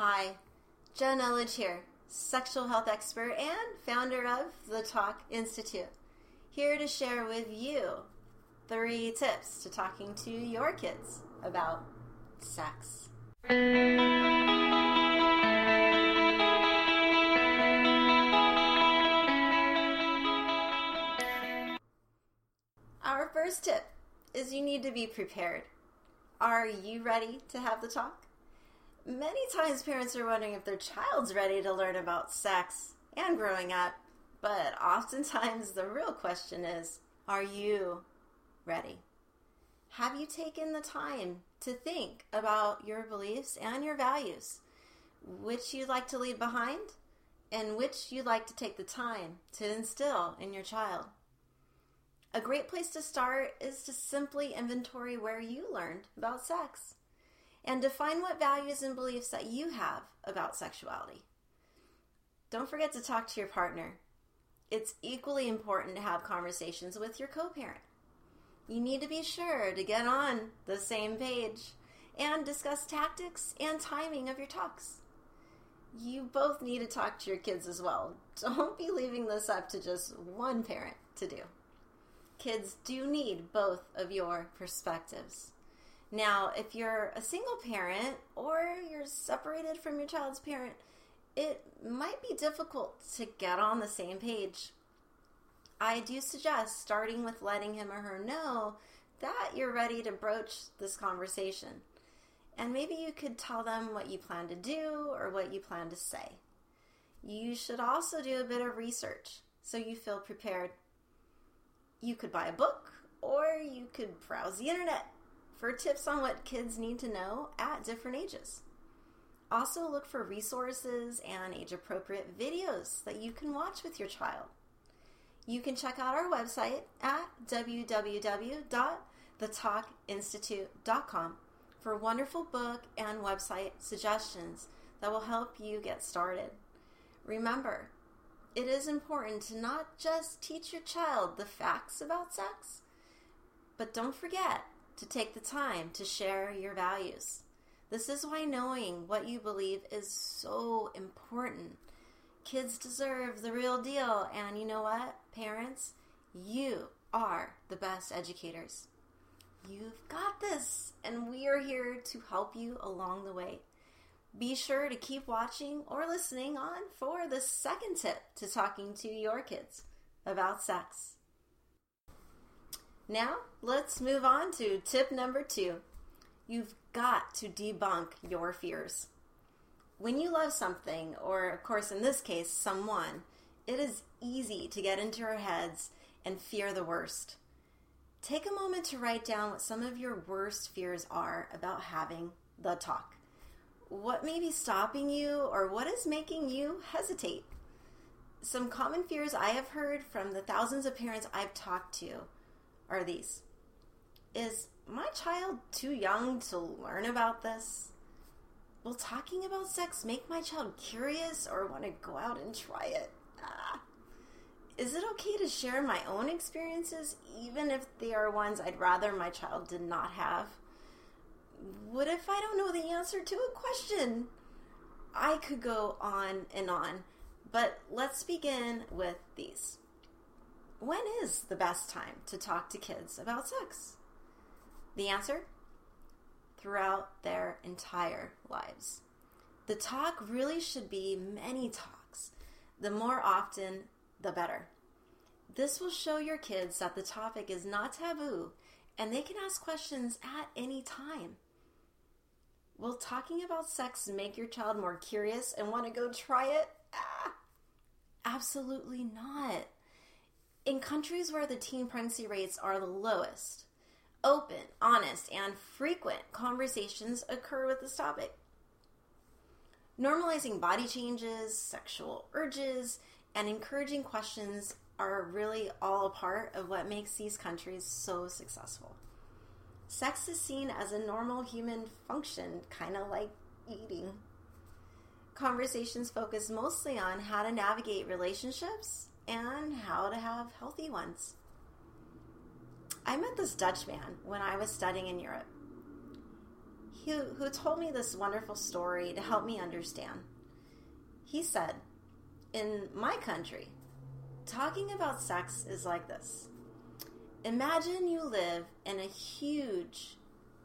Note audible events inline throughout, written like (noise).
Hi, Jen Elledge here, sexual health expert and founder of the Talk Institute. Here to share with you three tips to talking to your kids about sex. Our first tip is you need to be prepared. Are you ready to have the talk? Many times parents are wondering if their child's ready to learn about sex and growing up, but oftentimes the real question is are you ready? Have you taken the time to think about your beliefs and your values, which you'd like to leave behind, and which you'd like to take the time to instill in your child? A great place to start is to simply inventory where you learned about sex and define what values and beliefs that you have about sexuality. Don't forget to talk to your partner. It's equally important to have conversations with your co parent. You need to be sure to get on the same page and discuss tactics and timing of your talks. You both need to talk to your kids as well. Don't be leaving this up to just one parent to do. Kids do need both of your perspectives. Now, if you're a single parent or you're separated from your child's parent, it might be difficult to get on the same page. I do suggest starting with letting him or her know that you're ready to broach this conversation. And maybe you could tell them what you plan to do or what you plan to say. You should also do a bit of research so you feel prepared. You could buy a book or you could browse the internet for tips on what kids need to know at different ages. Also, look for resources and age appropriate videos that you can watch with your child. You can check out our website at www.thetalkinstitute.com for wonderful book and website suggestions that will help you get started. Remember, it is important to not just teach your child the facts about sex, but don't forget to take the time to share your values. This is why knowing what you believe is so important. Kids deserve the real deal, and you know what, parents? You are the best educators. You've got this, and we are here to help you along the way. Be sure to keep watching or listening on for the second tip to talking to your kids about sex. Now, let's move on to tip number two. You've got to debunk your fears. When you love something, or of course in this case, someone, it is easy to get into our heads and fear the worst. Take a moment to write down what some of your worst fears are about having the talk. What may be stopping you, or what is making you hesitate? Some common fears I have heard from the thousands of parents I've talked to are these Is my child too young to learn about this? Will talking about sex make my child curious or want to go out and try it? Ah. Is it okay to share my own experiences, even if they are ones I'd rather my child did not have? What if I don't know the answer to a question? I could go on and on, but let's begin with these when is the best time to talk to kids about sex? The answer? Throughout their entire lives. The talk really should be many talks. The more often, the better. This will show your kids that the topic is not taboo and they can ask questions at any time. Will talking about sex make your child more curious and want to go try it? Ah, absolutely not. In countries where the teen pregnancy rates are the lowest, open, honest, and frequent conversations occur with this topic. Normalizing body changes, sexual urges, and encouraging questions are really all a part of what makes these countries so successful. Sex is seen as a normal human function, kind of like eating. Conversations focus mostly on how to navigate relationships and how to have healthy ones. I met this Dutch man when I was studying in Europe. who, who told me this wonderful story to help me understand. He said, In my country, talking about sex is like this Imagine you live in a huge,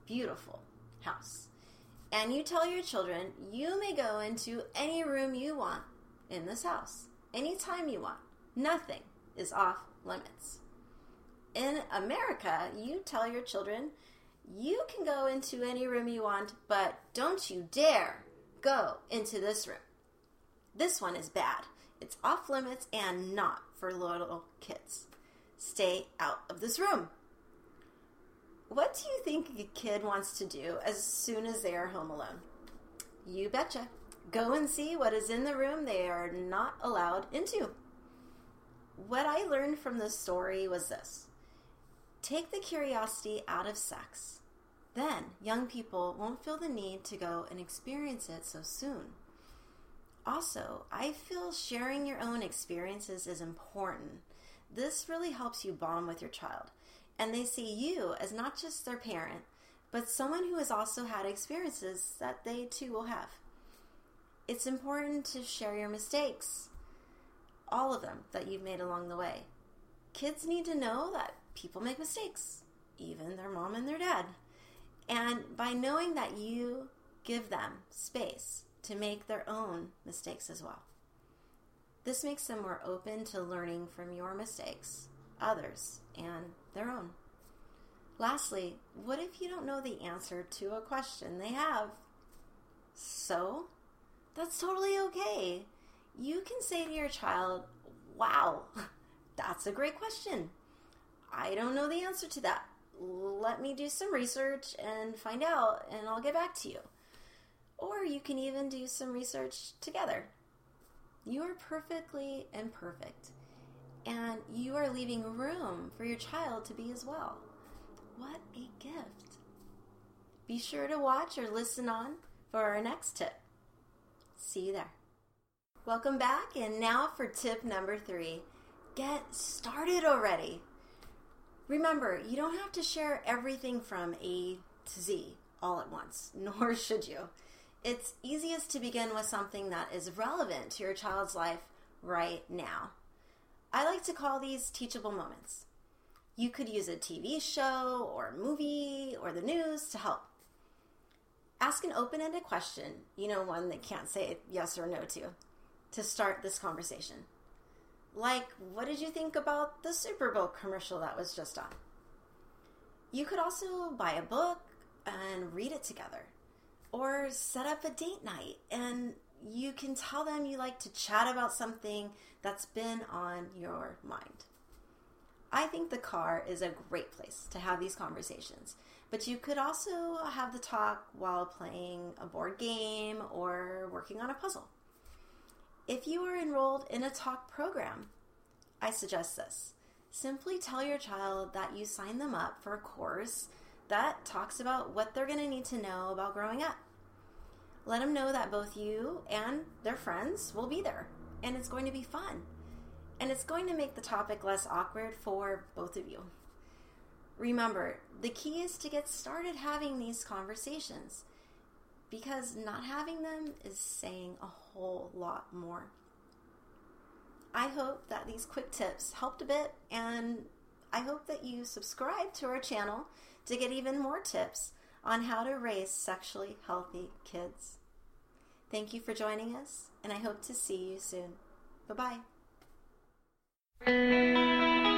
beautiful house, and you tell your children you may go into any room you want in this house, anytime you want. Nothing is off limits. In America, you tell your children you can go into any room you want, but don't you dare go into this room. This one is bad. It's off limits and not for little kids. Stay out of this room. What do you think a kid wants to do as soon as they are home alone? You betcha. Go and see what is in the room they are not allowed into. What I learned from this story was this take the curiosity out of sex. Then young people won't feel the need to go and experience it so soon. Also, I feel sharing your own experiences is important. This really helps you bond with your child, and they see you as not just their parent, but someone who has also had experiences that they too will have. It's important to share your mistakes, all of them that you've made along the way. Kids need to know that people make mistakes, even their mom and their dad. And by knowing that you give them space to make their own mistakes as well. This makes them more open to learning from your mistakes, others, and their own. Lastly, what if you don't know the answer to a question they have? So, that's totally okay. You can say to your child, Wow, that's a great question. I don't know the answer to that. Let me do some research and find out, and I'll get back to you. Or you can even do some research together. You are perfectly imperfect, and you are leaving room for your child to be as well. What a gift! Be sure to watch or listen on for our next tip. See you there. Welcome back, and now for tip number three get started already. Remember, you don't have to share everything from A to Z all at once, (laughs) nor should you. It's easiest to begin with something that is relevant to your child's life right now. I like to call these teachable moments. You could use a TV show or a movie or the news to help. Ask an open ended question, you know, one that can't say yes or no to, to start this conversation. Like, what did you think about the Super Bowl commercial that was just on? You could also buy a book and read it together, or set up a date night and you can tell them you like to chat about something that's been on your mind. I think the car is a great place to have these conversations, but you could also have the talk while playing a board game or working on a puzzle. If you are enrolled in a talk program, I suggest this. Simply tell your child that you signed them up for a course that talks about what they're going to need to know about growing up. Let them know that both you and their friends will be there, and it's going to be fun and it's going to make the topic less awkward for both of you. Remember, the key is to get started having these conversations because not having them is saying a whole lot more. I hope that these quick tips helped a bit, and I hope that you subscribe to our channel to get even more tips on how to raise sexually healthy kids. Thank you for joining us, and I hope to see you soon. Bye bye.